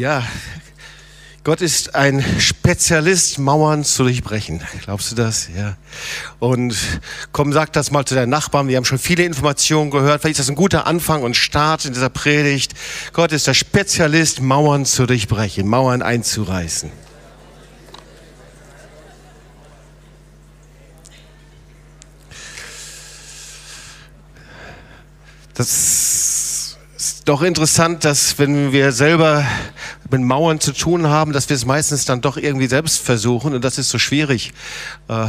Ja, Gott ist ein Spezialist, Mauern zu durchbrechen. Glaubst du das? Ja. Und komm, sag das mal zu deinen Nachbarn. Wir haben schon viele Informationen gehört. Vielleicht ist das ein guter Anfang und Start in dieser Predigt. Gott ist der Spezialist, Mauern zu durchbrechen, Mauern einzureißen. Das doch interessant, dass wenn wir selber mit Mauern zu tun haben, dass wir es meistens dann doch irgendwie selbst versuchen und das ist so schwierig. Äh,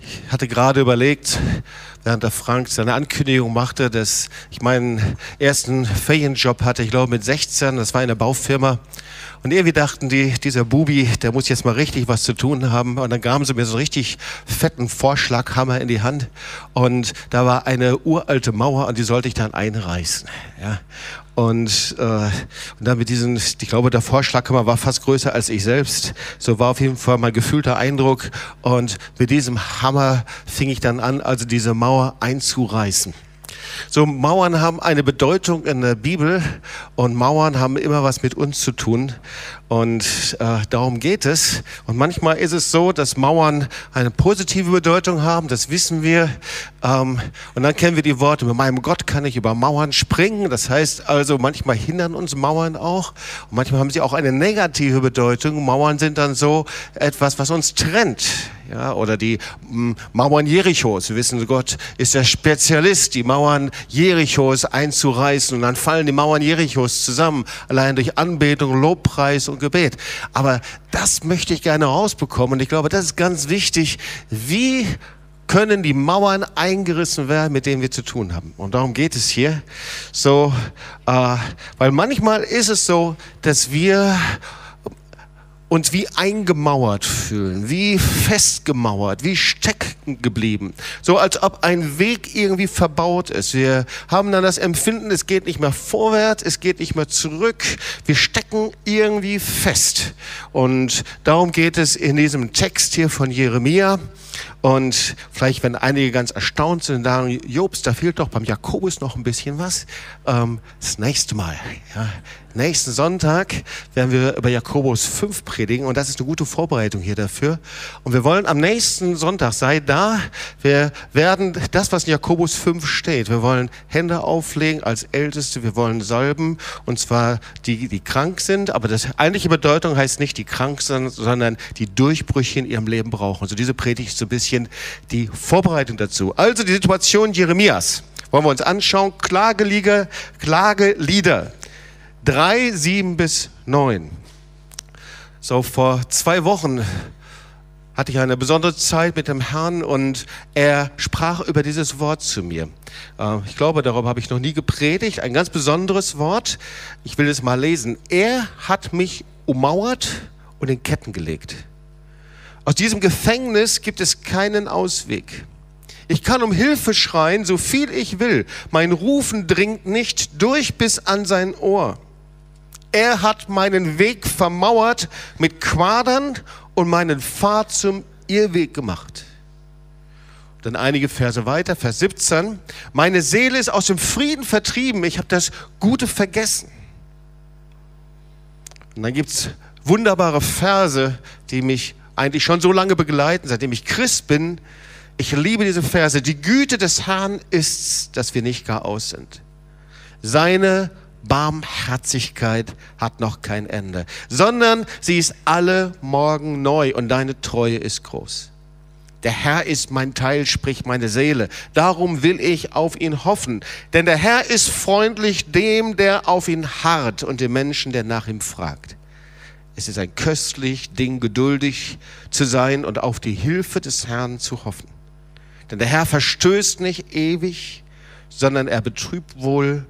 ich hatte gerade überlegt, während der Frank seine Ankündigung machte, dass ich meinen ersten Ferienjob hatte, ich glaube mit 16, das war in der Baufirma. Und irgendwie dachten die, dieser Bubi, der muss jetzt mal richtig was zu tun haben. Und dann gaben sie mir so einen richtig fetten Vorschlaghammer in die Hand. Und da war eine uralte Mauer und die sollte ich dann einreißen. Ja. Und, äh, und dann mit diesen, ich glaube, der Vorschlaghammer war fast größer als ich selbst. So war auf jeden Fall mein gefühlter Eindruck. Und mit diesem Hammer fing ich dann an, also diese Mauer einzureißen. So Mauern haben eine Bedeutung in der Bibel und Mauern haben immer was mit uns zu tun und äh, darum geht es. Und manchmal ist es so, dass Mauern eine positive Bedeutung haben, das wissen wir. Ähm, und dann kennen wir die Worte, mit meinem Gott kann ich über Mauern springen. Das heißt also, manchmal hindern uns Mauern auch. Und manchmal haben sie auch eine negative Bedeutung. Mauern sind dann so etwas, was uns trennt. Ja, oder die m, Mauern Jerichos. Wir wissen, Gott ist der Spezialist, die Mauern Jerichos einzureißen. Und dann fallen die Mauern Jerichos zusammen, allein durch Anbetung, Lobpreis und Gebet. Aber das möchte ich gerne rausbekommen. Und ich glaube, das ist ganz wichtig. Wie können die Mauern eingerissen werden, mit denen wir zu tun haben. Und darum geht es hier. So, äh, weil manchmal ist es so, dass wir uns wie eingemauert fühlen, wie festgemauert, wie stecken geblieben. So als ob ein Weg irgendwie verbaut ist. Wir haben dann das Empfinden, es geht nicht mehr vorwärts, es geht nicht mehr zurück. Wir stecken irgendwie fest. Und darum geht es in diesem Text hier von Jeremia. Und vielleicht, wenn einige ganz erstaunt sind und sagen, Jobs, da fehlt doch beim Jakobus noch ein bisschen was. Ähm, das nächste Mal. Ja. Nächsten Sonntag werden wir über Jakobus 5 predigen und das ist eine gute Vorbereitung hier dafür. Und wir wollen am nächsten Sonntag, sei da, wir werden das, was in Jakobus 5 steht, wir wollen Hände auflegen als Älteste, wir wollen salben und zwar die, die krank sind, aber das eigentliche Bedeutung heißt nicht die krank sind, sondern die Durchbrüche in ihrem Leben brauchen. Also diese Predigt so ein bisschen die Vorbereitung dazu. Also die Situation Jeremias wollen wir uns anschauen. Klagelieder, Klagelieder 3, 7 bis 9. So, vor zwei Wochen hatte ich eine besondere Zeit mit dem Herrn und er sprach über dieses Wort zu mir. Äh, ich glaube, darüber habe ich noch nie gepredigt. Ein ganz besonderes Wort. Ich will es mal lesen. Er hat mich ummauert und in Ketten gelegt. Aus diesem Gefängnis gibt es keinen Ausweg. Ich kann um Hilfe schreien, so viel ich will. Mein Rufen dringt nicht durch bis an sein Ohr. Er hat meinen Weg vermauert mit Quadern und meinen Pfad zum Irrweg gemacht. Dann einige Verse weiter, Vers 17. Meine Seele ist aus dem Frieden vertrieben, ich habe das Gute vergessen. Und dann gibt es wunderbare Verse, die mich eigentlich schon so lange begleiten, seitdem ich Christ bin. Ich liebe diese Verse. Die Güte des Herrn ist, dass wir nicht gar aus sind. Seine Barmherzigkeit hat noch kein Ende, sondern sie ist alle Morgen neu und deine Treue ist groß. Der Herr ist mein Teil, spricht meine Seele. Darum will ich auf ihn hoffen. Denn der Herr ist freundlich dem, der auf ihn harrt und dem Menschen, der nach ihm fragt. Es ist ein köstlich Ding, geduldig zu sein und auf die Hilfe des Herrn zu hoffen. Denn der Herr verstößt nicht ewig, sondern er betrübt wohl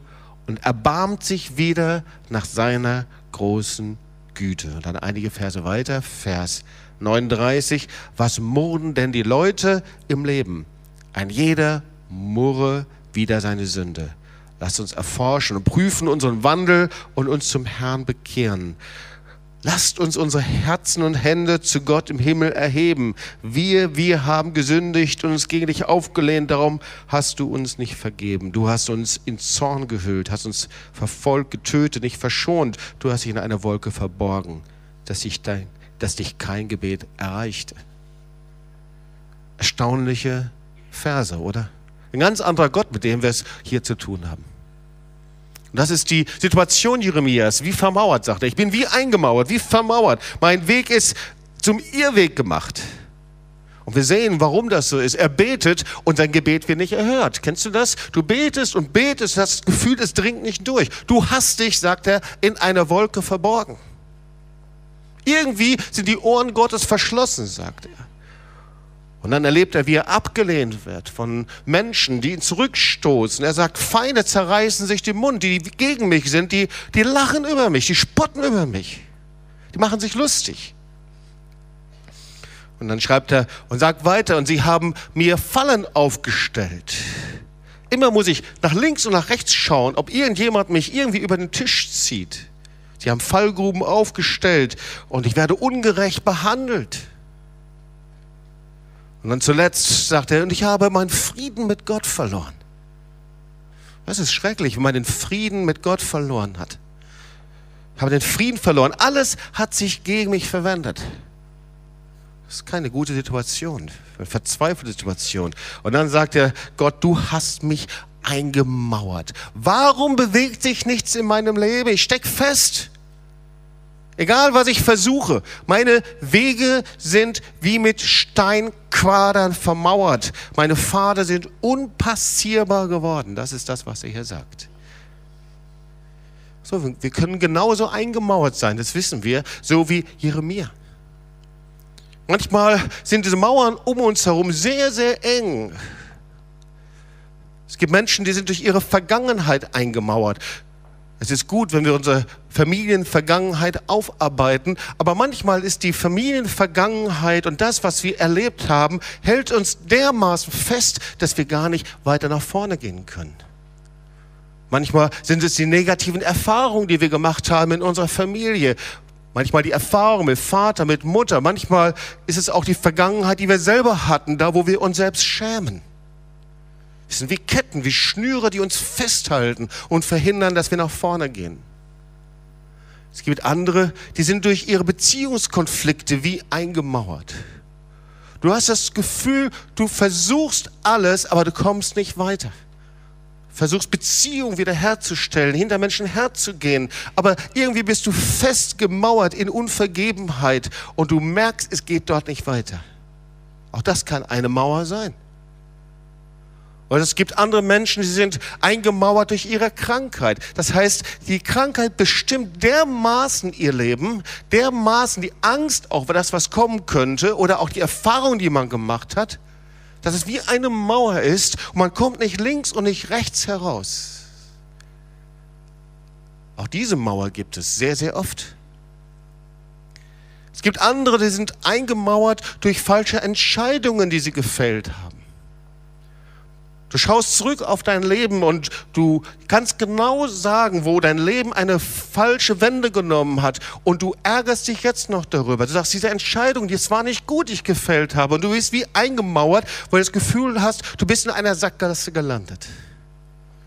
und erbarmt sich wieder nach seiner großen Güte. Und dann einige Verse weiter, Vers 39. Was murren denn die Leute im Leben? Ein jeder murre wieder seine Sünde. Lasst uns erforschen und prüfen unseren Wandel und uns zum Herrn bekehren. Lasst uns unsere Herzen und Hände zu Gott im Himmel erheben. Wir, wir haben gesündigt und uns gegen dich aufgelehnt, darum hast du uns nicht vergeben. Du hast uns in Zorn gehüllt, hast uns verfolgt, getötet, nicht verschont. Du hast dich in einer Wolke verborgen, dass, ich dein, dass dich kein Gebet erreichte. Erstaunliche Verse, oder? Ein ganz anderer Gott, mit dem wir es hier zu tun haben. Das ist die Situation Jeremias, wie vermauert, sagt er. Ich bin wie eingemauert, wie vermauert. Mein Weg ist zum Irrweg gemacht. Und wir sehen, warum das so ist. Er betet und sein Gebet wird nicht erhört. Kennst du das? Du betest und betest, hast das Gefühl, es dringt nicht durch. Du hast dich, sagt er, in einer Wolke verborgen. Irgendwie sind die Ohren Gottes verschlossen, sagt er. Und dann erlebt er, wie er abgelehnt wird von Menschen, die ihn zurückstoßen. Er sagt, Feinde zerreißen sich den Mund, die gegen mich sind, die, die lachen über mich, die spotten über mich. Die machen sich lustig. Und dann schreibt er und sagt weiter, und sie haben mir Fallen aufgestellt. Immer muss ich nach links und nach rechts schauen, ob irgendjemand mich irgendwie über den Tisch zieht. Sie haben Fallgruben aufgestellt und ich werde ungerecht behandelt. Und dann zuletzt sagt er, und ich habe meinen Frieden mit Gott verloren. Das ist schrecklich, wenn man den Frieden mit Gott verloren hat. Ich habe den Frieden verloren. Alles hat sich gegen mich verwendet. Das ist keine gute Situation, eine verzweifelte Situation. Und dann sagt er, Gott, du hast mich eingemauert. Warum bewegt sich nichts in meinem Leben? Ich stecke fest. Egal was ich versuche, meine Wege sind wie mit Steinquadern vermauert. Meine Pfade sind unpassierbar geworden. Das ist das, was er hier sagt. So, wir können genauso eingemauert sein, das wissen wir, so wie Jeremia. Manchmal sind diese Mauern um uns herum sehr, sehr eng. Es gibt Menschen, die sind durch ihre Vergangenheit eingemauert. Es ist gut, wenn wir unsere Familienvergangenheit aufarbeiten, aber manchmal ist die Familienvergangenheit und das, was wir erlebt haben, hält uns dermaßen fest, dass wir gar nicht weiter nach vorne gehen können. Manchmal sind es die negativen Erfahrungen, die wir gemacht haben in unserer Familie. Manchmal die Erfahrung mit Vater, mit Mutter. Manchmal ist es auch die Vergangenheit, die wir selber hatten, da wo wir uns selbst schämen. Es sind wie Ketten, wie Schnüre, die uns festhalten und verhindern, dass wir nach vorne gehen. Es gibt andere, die sind durch ihre Beziehungskonflikte wie eingemauert. Du hast das Gefühl, du versuchst alles, aber du kommst nicht weiter. Versuchst Beziehungen wiederherzustellen, hinter Menschen herzugehen, aber irgendwie bist du festgemauert in Unvergebenheit und du merkst, es geht dort nicht weiter. Auch das kann eine Mauer sein. Und es gibt andere Menschen, die sind eingemauert durch ihre Krankheit. Das heißt, die Krankheit bestimmt dermaßen ihr Leben, dermaßen die Angst auch, das, was kommen könnte, oder auch die Erfahrung, die man gemacht hat, dass es wie eine Mauer ist und man kommt nicht links und nicht rechts heraus. Auch diese Mauer gibt es sehr, sehr oft. Es gibt andere, die sind eingemauert durch falsche Entscheidungen, die sie gefällt haben. Du schaust zurück auf dein Leben und du kannst genau sagen, wo dein Leben eine falsche Wende genommen hat und du ärgerst dich jetzt noch darüber. Du sagst, diese Entscheidung, die es war nicht gut, die ich gefällt habe und du bist wie eingemauert, weil du das Gefühl hast, du bist in einer Sackgasse gelandet.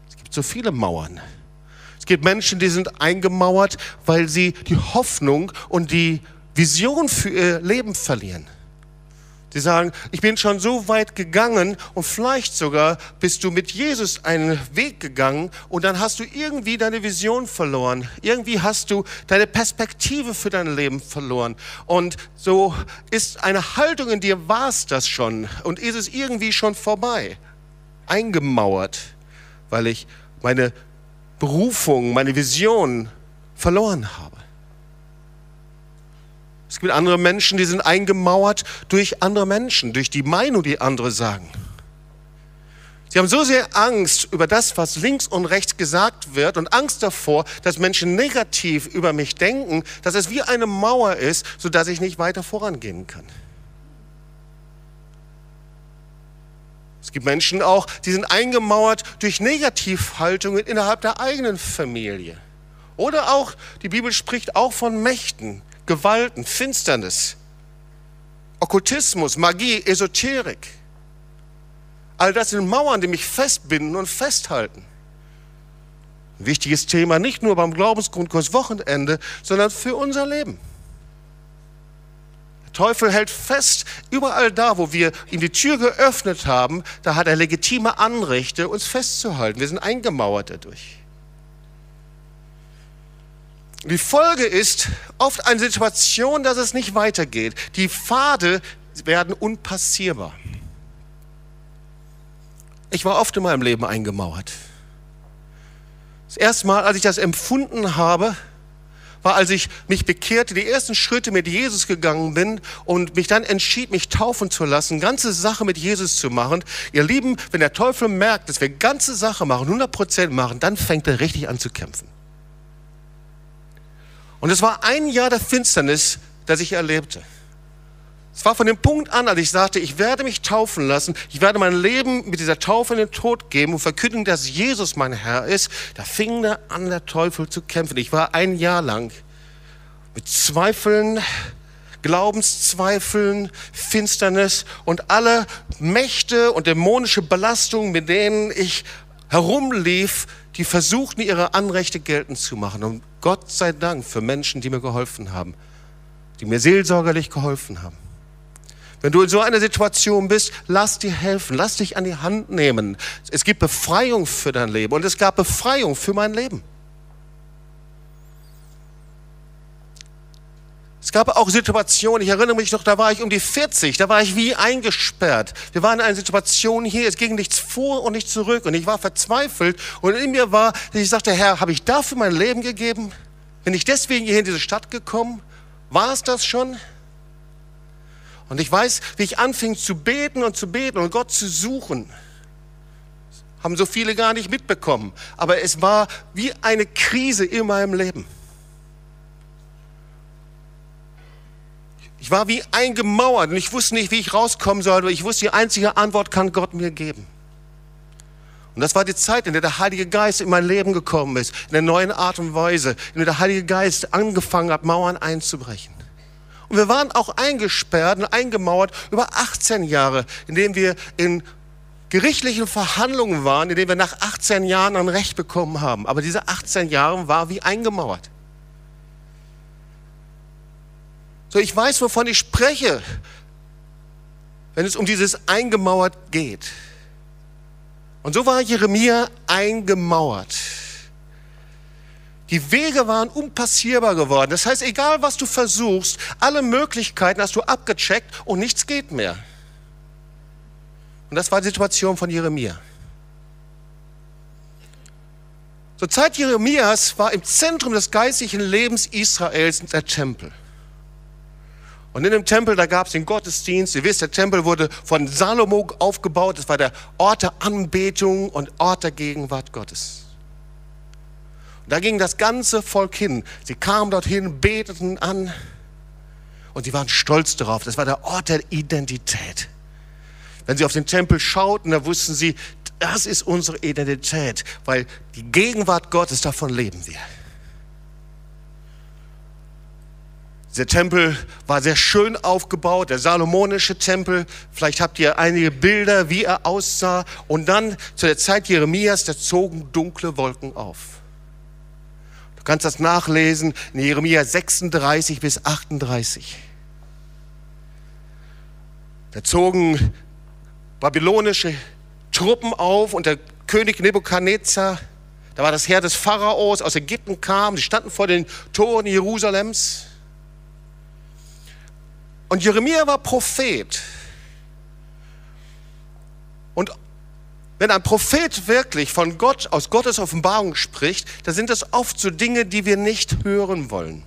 Es gibt so viele Mauern. Es gibt Menschen, die sind eingemauert, weil sie die Hoffnung und die Vision für ihr Leben verlieren. Die sagen, ich bin schon so weit gegangen und vielleicht sogar bist du mit Jesus einen Weg gegangen und dann hast du irgendwie deine Vision verloren. Irgendwie hast du deine Perspektive für dein Leben verloren. Und so ist eine Haltung in dir, war es das schon und ist es irgendwie schon vorbei. Eingemauert, weil ich meine Berufung, meine Vision verloren habe. Es gibt andere Menschen, die sind eingemauert durch andere Menschen, durch die Meinung, die andere sagen. Sie haben so sehr Angst über das, was links und rechts gesagt wird und Angst davor, dass Menschen negativ über mich denken, dass es wie eine Mauer ist, sodass ich nicht weiter vorangehen kann. Es gibt Menschen auch, die sind eingemauert durch Negativhaltungen innerhalb der eigenen Familie. Oder auch, die Bibel spricht auch von Mächten, Gewalten, Finsternis, Okkultismus, Magie, Esoterik. All das sind Mauern, die mich festbinden und festhalten. Ein wichtiges Thema nicht nur beim Glaubensgrundkurs Wochenende, sondern für unser Leben. Der Teufel hält fest, überall da, wo wir ihm die Tür geöffnet haben, da hat er legitime Anrechte, uns festzuhalten. Wir sind eingemauert dadurch. Die Folge ist oft eine Situation, dass es nicht weitergeht. Die Pfade werden unpassierbar. Ich war oft in meinem Leben eingemauert. Das erste Mal, als ich das empfunden habe, war, als ich mich bekehrte, die ersten Schritte mit Jesus gegangen bin und mich dann entschied, mich taufen zu lassen, ganze Sache mit Jesus zu machen. Ihr Lieben, wenn der Teufel merkt, dass wir ganze Sache machen, 100 Prozent machen, dann fängt er richtig an zu kämpfen. Und es war ein Jahr der Finsternis, das ich erlebte. Es war von dem Punkt an, als ich sagte, ich werde mich taufen lassen, ich werde mein Leben mit dieser Taufe in den Tod geben und verkünden, dass Jesus mein Herr ist, da fing er an, der Teufel zu kämpfen. Ich war ein Jahr lang mit Zweifeln, Glaubenszweifeln, Finsternis und alle Mächte und dämonische Belastungen, mit denen ich herumlief, die versuchten, ihre Anrechte geltend zu machen. Und Gott sei Dank für Menschen, die mir geholfen haben, die mir seelsorgerlich geholfen haben. Wenn du in so einer Situation bist, lass dir helfen, lass dich an die Hand nehmen. Es gibt Befreiung für dein Leben und es gab Befreiung für mein Leben. Es gab auch Situationen, ich erinnere mich noch, da war ich um die 40, da war ich wie eingesperrt. Wir waren in einer Situation hier, es ging nichts vor und nichts zurück und ich war verzweifelt und in mir war, ich sagte, Herr, habe ich dafür mein Leben gegeben? Bin ich deswegen hier in diese Stadt gekommen? War es das schon? Und ich weiß, wie ich anfing zu beten und zu beten und Gott zu suchen. Haben so viele gar nicht mitbekommen. Aber es war wie eine Krise in meinem Leben. Ich war wie eingemauert und ich wusste nicht, wie ich rauskommen soll, aber ich wusste, die einzige Antwort kann Gott mir geben. Und das war die Zeit, in der der Heilige Geist in mein Leben gekommen ist, in der neuen Art und Weise, in der der Heilige Geist angefangen hat, Mauern einzubrechen. Und wir waren auch eingesperrt und eingemauert über 18 Jahre, indem wir in gerichtlichen Verhandlungen waren, indem wir nach 18 Jahren ein Recht bekommen haben. Aber diese 18 Jahre war wie eingemauert. So, ich weiß, wovon ich spreche, wenn es um dieses eingemauert geht. Und so war Jeremia eingemauert. Die Wege waren unpassierbar geworden. Das heißt, egal was du versuchst, alle Möglichkeiten hast du abgecheckt und nichts geht mehr. Und das war die Situation von Jeremia. Zur Zeit Jeremias war im Zentrum des geistlichen Lebens Israels der Tempel. Und in dem Tempel, da gab es den Gottesdienst. Ihr wisst, der Tempel wurde von Salomo aufgebaut. Das war der Ort der Anbetung und Ort der Gegenwart Gottes. Da ging das ganze Volk hin. Sie kamen dorthin, beteten an und sie waren stolz darauf. Das war der Ort der Identität. Wenn sie auf den Tempel schauten, da wussten sie, das ist unsere Identität, weil die Gegenwart Gottes, davon leben wir. Der Tempel war sehr schön aufgebaut, der salomonische Tempel. Vielleicht habt ihr einige Bilder, wie er aussah. Und dann zu der Zeit Jeremias, da zogen dunkle Wolken auf. Du kannst das nachlesen in Jeremia 36 bis 38. Da zogen babylonische Truppen auf und der König Nebukadnezar, da war das Heer des Pharaos aus Ägypten kam, die standen vor den Toren Jerusalems. Und Jeremia war Prophet. Und wenn ein Prophet wirklich von Gott, aus Gottes Offenbarung spricht, dann sind das oft so Dinge, die wir nicht hören wollen.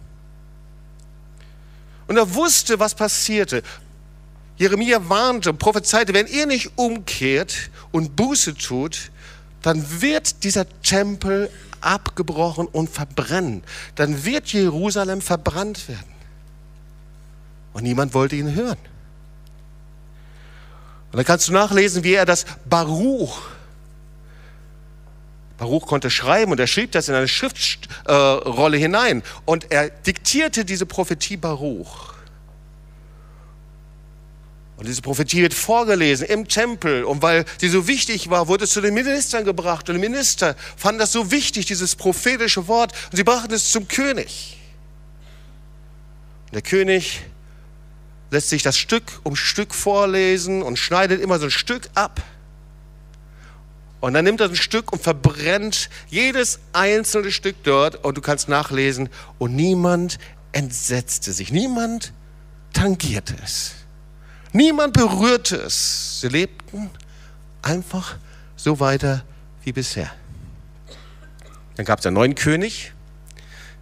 Und er wusste, was passierte. Jeremia warnte, prophezeite, wenn ihr nicht umkehrt und Buße tut, dann wird dieser Tempel abgebrochen und verbrennen. Dann wird Jerusalem verbrannt werden. Und niemand wollte ihn hören. Und dann kannst du nachlesen, wie er das Baruch Baruch konnte schreiben und er schrieb das in eine Schriftrolle äh, hinein und er diktierte diese Prophetie Baruch. Und diese Prophetie wird vorgelesen im Tempel. Und weil sie so wichtig war, wurde es zu den Ministern gebracht. Und die Minister fanden das so wichtig, dieses prophetische Wort. Und sie brachten es zum König. Und der König lässt sich das Stück um Stück vorlesen und schneidet immer so ein Stück ab. Und dann nimmt er ein Stück und verbrennt jedes einzelne Stück dort. Und du kannst nachlesen. Und niemand entsetzte sich. Niemand tangierte es. Niemand berührte es. Sie lebten einfach so weiter wie bisher. Dann gab es einen neuen König.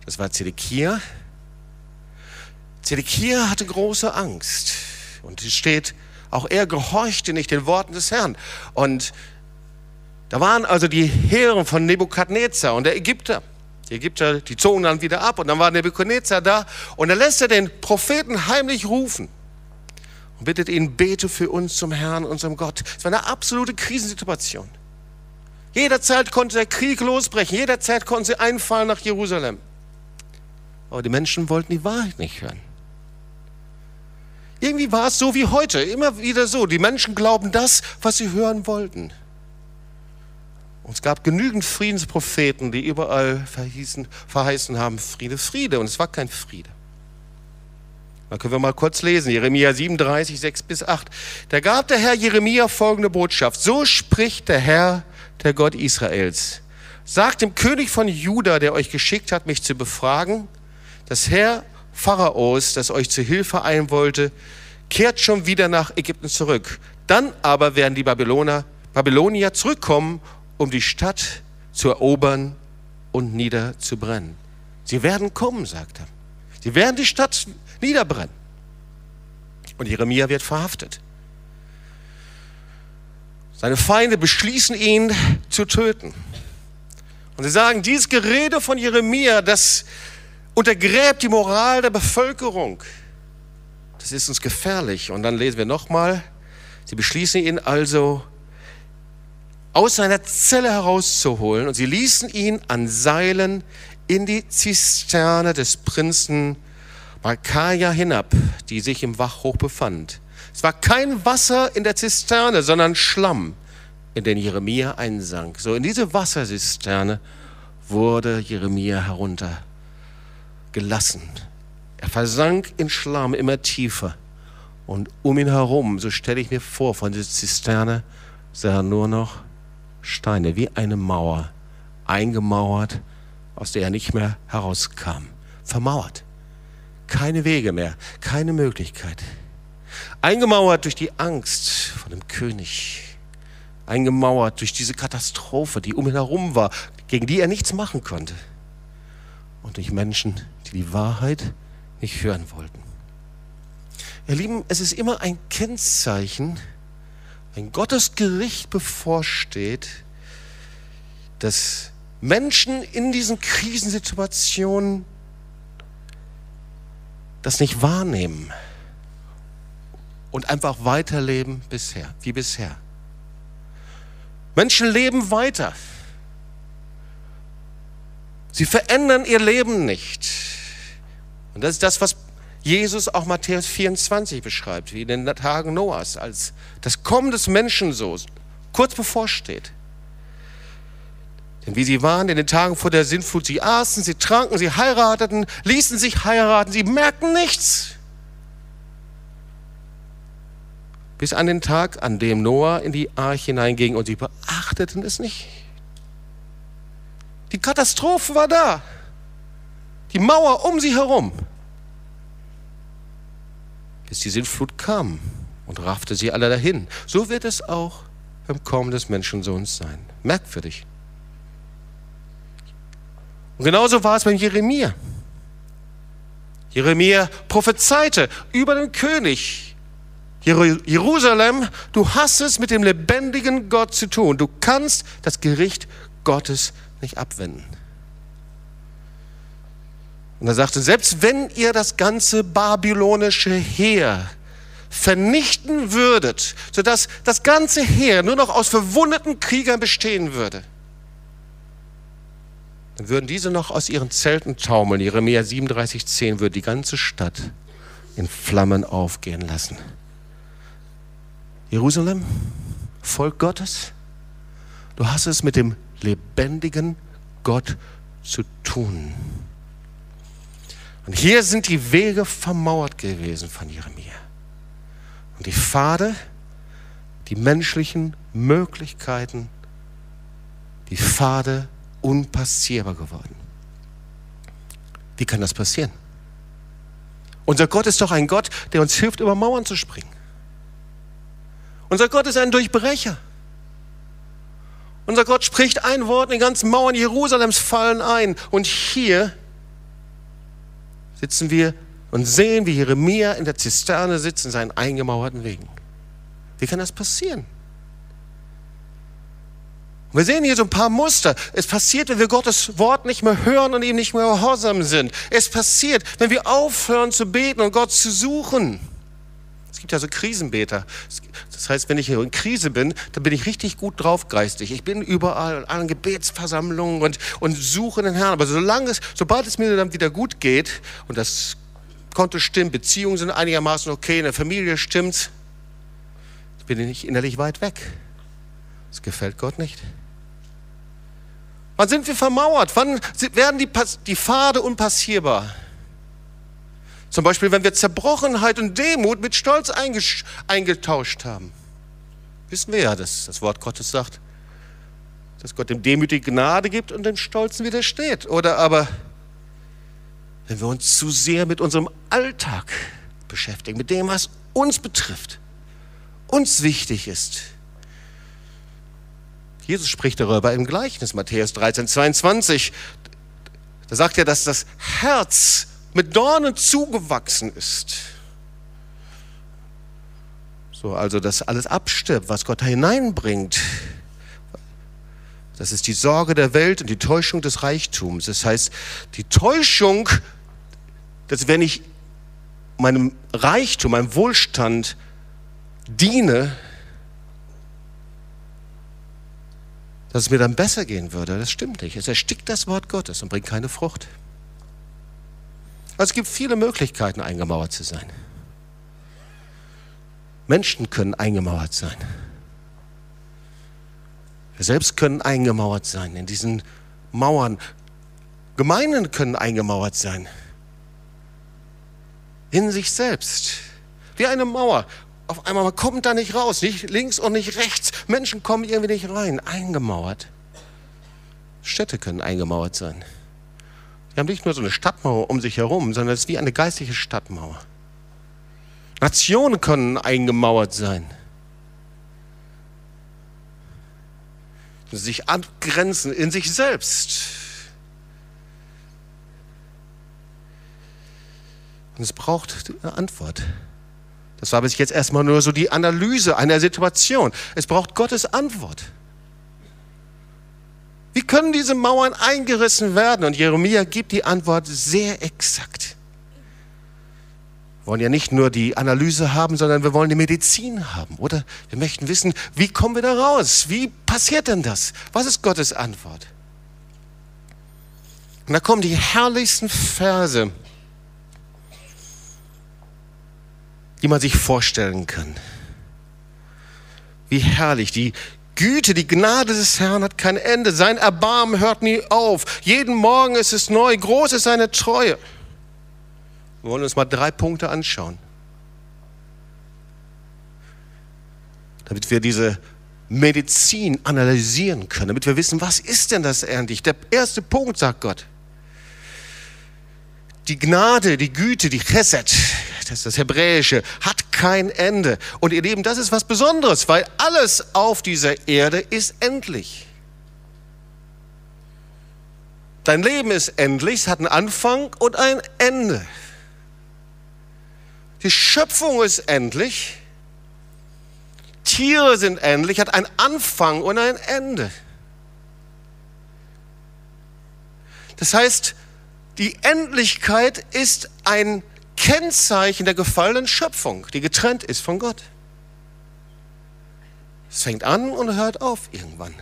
Das war Zedekia. Zedekia hatte große Angst. Und es steht, auch er gehorchte nicht den Worten des Herrn. Und da waren also die Heere von Nebukadnezar und der Ägypter. Die Ägypter, die zogen dann wieder ab und dann war Nebukadnezar da und dann lässt er den Propheten heimlich rufen und bittet ihn, bete für uns zum Herrn, unserem Gott. Es war eine absolute Krisensituation. Jederzeit konnte der Krieg losbrechen, jederzeit konnten sie einfallen nach Jerusalem. Aber die Menschen wollten die Wahrheit nicht hören. Irgendwie war es so wie heute, immer wieder so. Die Menschen glauben das, was sie hören wollten. Und es gab genügend Friedenspropheten, die überall verhießen, verheißen haben, Friede, Friede. Und es war kein Friede. Da können wir mal kurz lesen, Jeremia 37, 6 bis 8. Da gab der Herr Jeremia folgende Botschaft. So spricht der Herr, der Gott Israels. Sagt dem König von Juda, der euch geschickt hat, mich zu befragen, das Herr Pharaos, das euch zu Hilfe ein wollte, kehrt schon wieder nach Ägypten zurück. Dann aber werden die Babyloner, Babylonier zurückkommen, um die Stadt zu erobern und niederzubrennen. Sie werden kommen, sagt er. Sie werden die Stadt niederbrennen. Und Jeremia wird verhaftet. Seine Feinde beschließen ihn zu töten. Und sie sagen, dieses Gerede von Jeremia, das untergräbt die Moral der Bevölkerung. Das ist uns gefährlich. Und dann lesen wir nochmal, sie beschließen ihn also aus seiner Zelle herauszuholen und sie ließen ihn an Seilen in die Zisterne des Prinzen Malkaja hinab, die sich im Wachhoch befand. Es war kein Wasser in der Zisterne, sondern Schlamm, in den Jeremia einsank. So in diese Wasserzisterne wurde Jeremia heruntergelassen. Er versank in Schlamm immer tiefer. Und um ihn herum, so stelle ich mir vor, von dieser Zisterne sah er nur noch Steine, wie eine Mauer, eingemauert, aus der er nicht mehr herauskam. Vermauert keine Wege mehr, keine Möglichkeit. Eingemauert durch die Angst vor dem König, eingemauert durch diese Katastrophe, die um ihn herum war, gegen die er nichts machen konnte. Und durch Menschen, die Wahrheit nicht hören wollten. Ihr Lieben, es ist immer ein Kennzeichen, wenn Gottes Gericht bevorsteht, dass Menschen in diesen Krisensituationen das nicht wahrnehmen und einfach weiterleben bisher, wie bisher. Menschen leben weiter. Sie verändern ihr Leben nicht. Und das ist das, was Jesus auch Matthäus 24 beschreibt, wie in den Tagen Noahs, als das Kommen des Menschen so kurz bevorsteht. Denn wie sie waren in den Tagen vor der Sintflut, sie aßen, sie tranken, sie heirateten, ließen sich heiraten, sie merkten nichts. Bis an den Tag, an dem Noah in die Arche hineinging und sie beachteten es nicht. Die Katastrophe war da. Die Mauer um sie herum. Bis die Sintflut kam und raffte sie alle dahin. So wird es auch beim Kommen des Menschensohns sein. Merkwürdig. Und genauso war es bei Jeremia. Jeremia prophezeite über den König. Jerusalem, du hast es mit dem lebendigen Gott zu tun. Du kannst das Gericht Gottes nicht abwenden. Und er sagte, selbst wenn ihr das ganze babylonische Heer vernichten würdet, sodass das ganze Heer nur noch aus verwundeten Kriegern bestehen würde, dann würden diese noch aus ihren Zelten taumeln. Jeremia 37,10 würde die ganze Stadt in Flammen aufgehen lassen. Jerusalem, Volk Gottes, du hast es mit dem lebendigen Gott zu tun. Und hier sind die Wege vermauert gewesen von Jeremia. Und die Pfade, die menschlichen Möglichkeiten, die Pfade unpassierbar geworden. Wie kann das passieren? Unser Gott ist doch ein Gott, der uns hilft, über Mauern zu springen. Unser Gott ist ein Durchbrecher. Unser Gott spricht ein Wort, die ganzen Mauern Jerusalems fallen ein. Und hier sitzen wir und sehen, wie Jeremia in der Zisterne sitzt in seinen eingemauerten Wegen. Wie kann das passieren? Wir sehen hier so ein paar Muster. Es passiert, wenn wir Gottes Wort nicht mehr hören und ihm nicht mehr gehorsam sind. Es passiert, wenn wir aufhören zu beten und Gott zu suchen. Es gibt ja so Krisenbeter. Das heißt, wenn ich in Krise bin, dann bin ich richtig gut drauf geistig. Ich bin überall in allen Gebetsversammlungen und, und suche den Herrn. Aber solange es, sobald es mir dann wieder gut geht und das Konto stimmt, Beziehungen sind einigermaßen okay, in der Familie stimmt, bin ich innerlich weit weg. Das gefällt Gott nicht. Wann sind wir vermauert? Wann werden die, die Pfade unpassierbar? Zum Beispiel, wenn wir Zerbrochenheit und Demut mit Stolz eingetauscht haben. Wissen wir ja, dass das Wort Gottes sagt, dass Gott dem Demütigen Gnade gibt und dem Stolzen widersteht. Oder aber, wenn wir uns zu sehr mit unserem Alltag beschäftigen, mit dem, was uns betrifft, uns wichtig ist, Jesus spricht darüber im Gleichnis, Matthäus 13, 22. Da sagt er, dass das Herz mit Dornen zugewachsen ist. So, also, dass alles abstirbt, was Gott da hineinbringt. Das ist die Sorge der Welt und die Täuschung des Reichtums. Das heißt, die Täuschung, dass wenn ich meinem Reichtum, meinem Wohlstand diene, dass es mir dann besser gehen würde. Das stimmt nicht. Es erstickt das Wort Gottes und bringt keine Frucht. Also es gibt viele Möglichkeiten, eingemauert zu sein. Menschen können eingemauert sein. Wir selbst können eingemauert sein in diesen Mauern. Gemeinden können eingemauert sein. In sich selbst. Wie eine Mauer auf einmal, man kommt da nicht raus, nicht links und nicht rechts. Menschen kommen irgendwie nicht rein, eingemauert. Städte können eingemauert sein. Die haben nicht nur so eine Stadtmauer um sich herum, sondern es ist wie eine geistliche Stadtmauer. Nationen können eingemauert sein. Sich abgrenzen in sich selbst. Und es braucht eine Antwort. Das war bis jetzt erstmal nur so die Analyse einer Situation. Es braucht Gottes Antwort. Wie können diese Mauern eingerissen werden? Und Jeremia gibt die Antwort sehr exakt. Wir wollen ja nicht nur die Analyse haben, sondern wir wollen die Medizin haben, oder? Wir möchten wissen, wie kommen wir da raus? Wie passiert denn das? Was ist Gottes Antwort? Und da kommen die herrlichsten Verse die man sich vorstellen kann. Wie herrlich, die Güte, die Gnade des Herrn hat kein Ende. Sein Erbarmen hört nie auf. Jeden Morgen ist es neu. Groß ist seine Treue. Wir wollen uns mal drei Punkte anschauen. Damit wir diese Medizin analysieren können, damit wir wissen, was ist denn das eigentlich? Der erste Punkt, sagt Gott. Die Gnade, die Güte, die Chesed, das ist das Hebräische, hat kein Ende. Und ihr Lieben, das ist was Besonderes, weil alles auf dieser Erde ist endlich. Dein Leben ist endlich, es hat einen Anfang und ein Ende. Die Schöpfung ist endlich. Tiere sind endlich, hat einen Anfang und ein Ende. Das heißt, die Endlichkeit ist ein Kennzeichen der gefallenen Schöpfung, die getrennt ist von Gott. Es fängt an und hört auf irgendwann.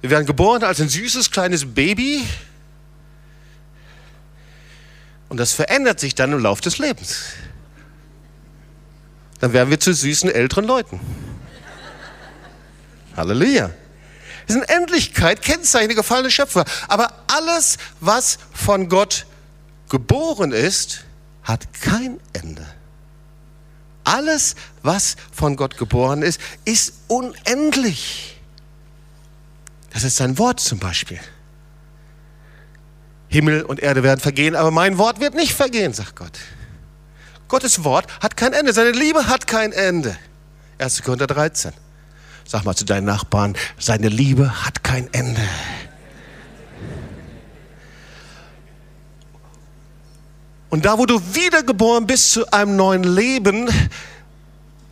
Wir werden geboren als ein süßes kleines Baby. Und das verändert sich dann im Laufe des Lebens. Dann werden wir zu süßen älteren Leuten. Halleluja. Wir sind Endlichkeit, Kennzeichen, gefallene Schöpfer. Aber alles, was von Gott geboren ist, hat kein Ende. Alles, was von Gott geboren ist, ist unendlich. Das ist sein Wort zum Beispiel. Himmel und Erde werden vergehen, aber mein Wort wird nicht vergehen, sagt Gott. Gottes Wort hat kein Ende, seine Liebe hat kein Ende. 1. Korinther 13. Sag mal zu deinen Nachbarn, seine Liebe hat kein Ende. Und da, wo du wiedergeboren bist zu einem neuen Leben,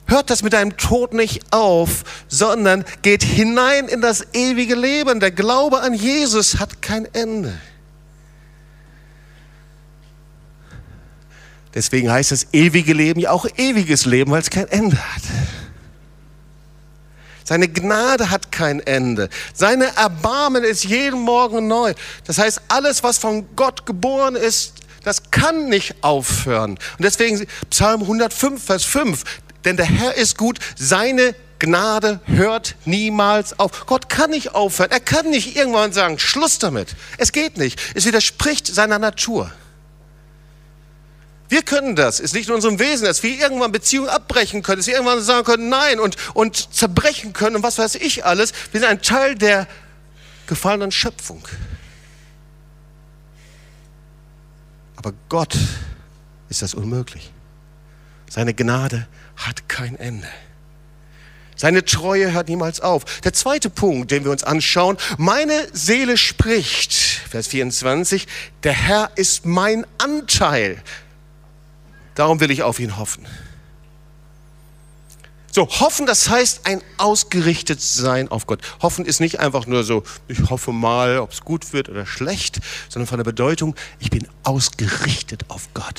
hört das mit deinem Tod nicht auf, sondern geht hinein in das ewige Leben. Der Glaube an Jesus hat kein Ende. Deswegen heißt das ewige Leben ja auch ewiges Leben, weil es kein Ende hat. Seine Gnade hat kein Ende. Seine Erbarmen ist jeden Morgen neu. Das heißt, alles, was von Gott geboren ist, das kann nicht aufhören. Und deswegen Psalm 105, Vers 5. Denn der Herr ist gut, seine Gnade hört niemals auf. Gott kann nicht aufhören. Er kann nicht irgendwann sagen, Schluss damit. Es geht nicht. Es widerspricht seiner Natur. Wir können das, ist nicht in unserem Wesen, dass wir irgendwann Beziehungen abbrechen können, dass wir irgendwann sagen können, nein und, und zerbrechen können und was weiß ich alles. Wir sind ein Teil der gefallenen Schöpfung. Aber Gott ist das unmöglich. Seine Gnade hat kein Ende. Seine Treue hört niemals auf. Der zweite Punkt, den wir uns anschauen, meine Seele spricht, Vers 24, der Herr ist mein Anteil. Darum will ich auf ihn hoffen. So, hoffen, das heißt ein ausgerichtet sein auf Gott. Hoffen ist nicht einfach nur so, ich hoffe mal, ob es gut wird oder schlecht, sondern von der Bedeutung, ich bin ausgerichtet auf Gott.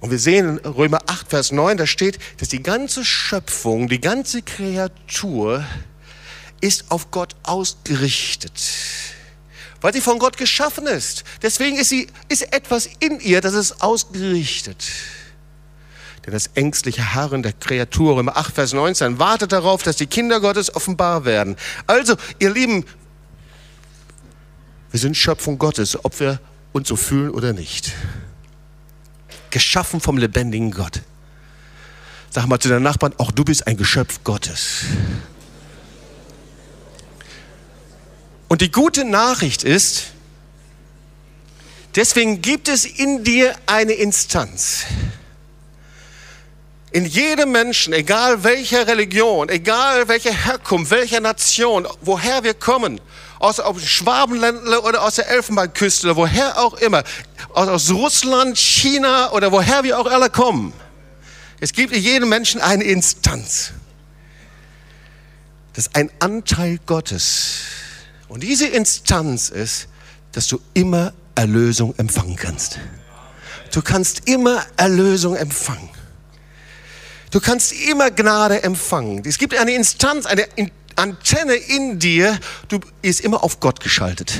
Und wir sehen in Römer 8, Vers 9, da steht, dass die ganze Schöpfung, die ganze Kreatur ist auf Gott ausgerichtet weil sie von Gott geschaffen ist. Deswegen ist, sie, ist etwas in ihr, das ist ausgerichtet. Denn das ängstliche Harren der Kreatur im 8, Vers 19 wartet darauf, dass die Kinder Gottes offenbar werden. Also, ihr Lieben, wir sind Schöpfung Gottes, ob wir uns so fühlen oder nicht. Geschaffen vom lebendigen Gott. Sag mal zu deinen Nachbarn, auch du bist ein Geschöpf Gottes. Und die gute Nachricht ist, deswegen gibt es in dir eine Instanz. In jedem Menschen, egal welcher Religion, egal welcher Herkunft, welcher Nation, woher wir kommen, aus, aus Schwabenländle oder aus der Elfenbeinküste woher auch immer, aus Russland, China oder woher wir auch alle kommen. Es gibt in jedem Menschen eine Instanz. Das ist ein Anteil Gottes und diese Instanz ist, dass du immer Erlösung empfangen kannst. Du kannst immer Erlösung empfangen. Du kannst immer Gnade empfangen. Es gibt eine Instanz, eine Antenne in dir, du ist immer auf Gott geschaltet.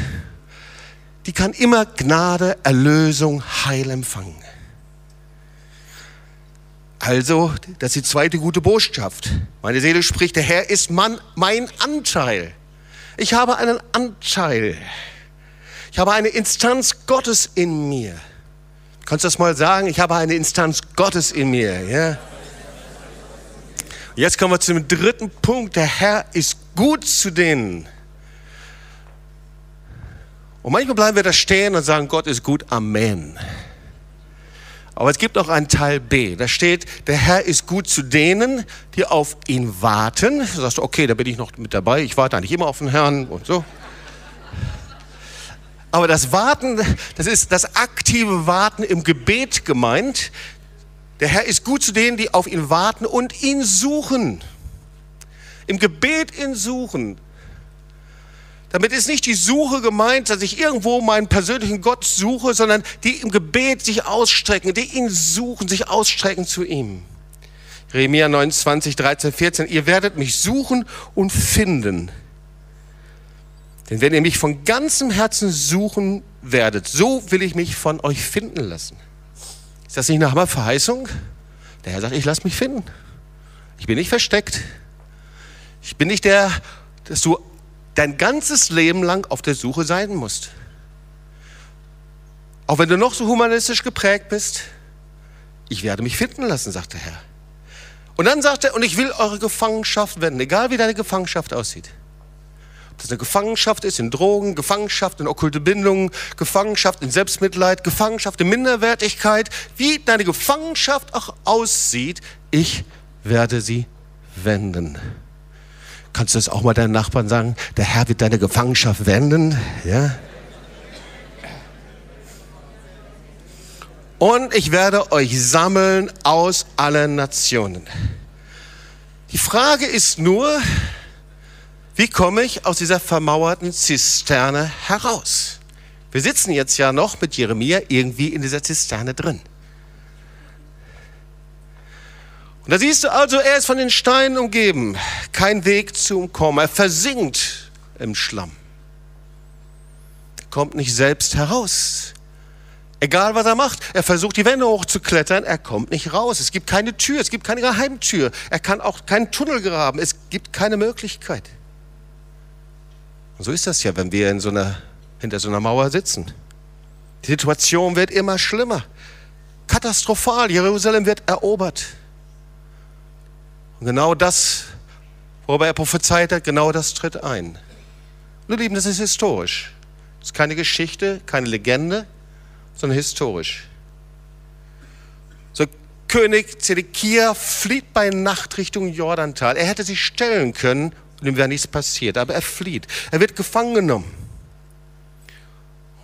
Die kann immer Gnade, Erlösung, Heil empfangen. Also, das ist die zweite gute Botschaft. Meine Seele spricht, der Herr ist Mann, mein Anteil. Ich habe einen Anteil. Ich habe eine Instanz Gottes in mir. Kannst du das mal sagen? Ich habe eine Instanz Gottes in mir. Ja? Jetzt kommen wir zum dritten Punkt. Der Herr ist gut zu denen. Und manchmal bleiben wir da stehen und sagen, Gott ist gut. Amen. Aber es gibt noch einen Teil B. Da steht, der Herr ist gut zu denen, die auf ihn warten. Du sagst, okay, da bin ich noch mit dabei. Ich warte eigentlich immer auf den Herrn und so. Aber das Warten, das ist das aktive Warten im Gebet gemeint. Der Herr ist gut zu denen, die auf ihn warten und ihn suchen. Im Gebet ihn suchen. Damit ist nicht die Suche gemeint, dass ich irgendwo meinen persönlichen Gott suche, sondern die im Gebet sich ausstrecken, die ihn suchen, sich ausstrecken zu ihm. Jeremia 29, 13, 14. Ihr werdet mich suchen und finden. Denn wenn ihr mich von ganzem Herzen suchen werdet, so will ich mich von euch finden lassen. Ist das nicht eine Hammerverheißung? Der Herr sagt, ich lasse mich finden. Ich bin nicht versteckt. Ich bin nicht der, dass du dein ganzes Leben lang auf der Suche sein musst. Auch wenn du noch so humanistisch geprägt bist, ich werde mich finden lassen, sagt der Herr. Und dann sagt er, und ich will eure Gefangenschaft wenden, egal wie deine Gefangenschaft aussieht. Ob das eine Gefangenschaft ist in Drogen, Gefangenschaft in okkulte Bindungen, Gefangenschaft in Selbstmitleid, Gefangenschaft in Minderwertigkeit, wie deine Gefangenschaft auch aussieht, ich werde sie wenden. Kannst du das auch mal deinen Nachbarn sagen? Der Herr wird deine Gefangenschaft wenden. Ja? Und ich werde euch sammeln aus allen Nationen. Die Frage ist nur, wie komme ich aus dieser vermauerten Zisterne heraus? Wir sitzen jetzt ja noch mit Jeremia irgendwie in dieser Zisterne drin. Und da siehst du also, er ist von den Steinen umgeben, kein Weg zum Kommen. Er versinkt im Schlamm. Er kommt nicht selbst heraus. Egal was er macht, er versucht die Wände hochzuklettern, er kommt nicht raus. Es gibt keine Tür, es gibt keine Geheimtür. Er kann auch keinen Tunnel graben, es gibt keine Möglichkeit. Und so ist das ja, wenn wir so einer, hinter so einer Mauer sitzen. Die Situation wird immer schlimmer. Katastrophal, Jerusalem wird erobert. Und genau das, worüber er prophezeit hat, genau das tritt ein. Nur Lieben, das ist historisch. Das ist keine Geschichte, keine Legende, sondern historisch. So, König Zedekia flieht bei Nacht Richtung Jordantal. Er hätte sich stellen können und ihm wäre nichts passiert, aber er flieht. Er wird gefangen genommen.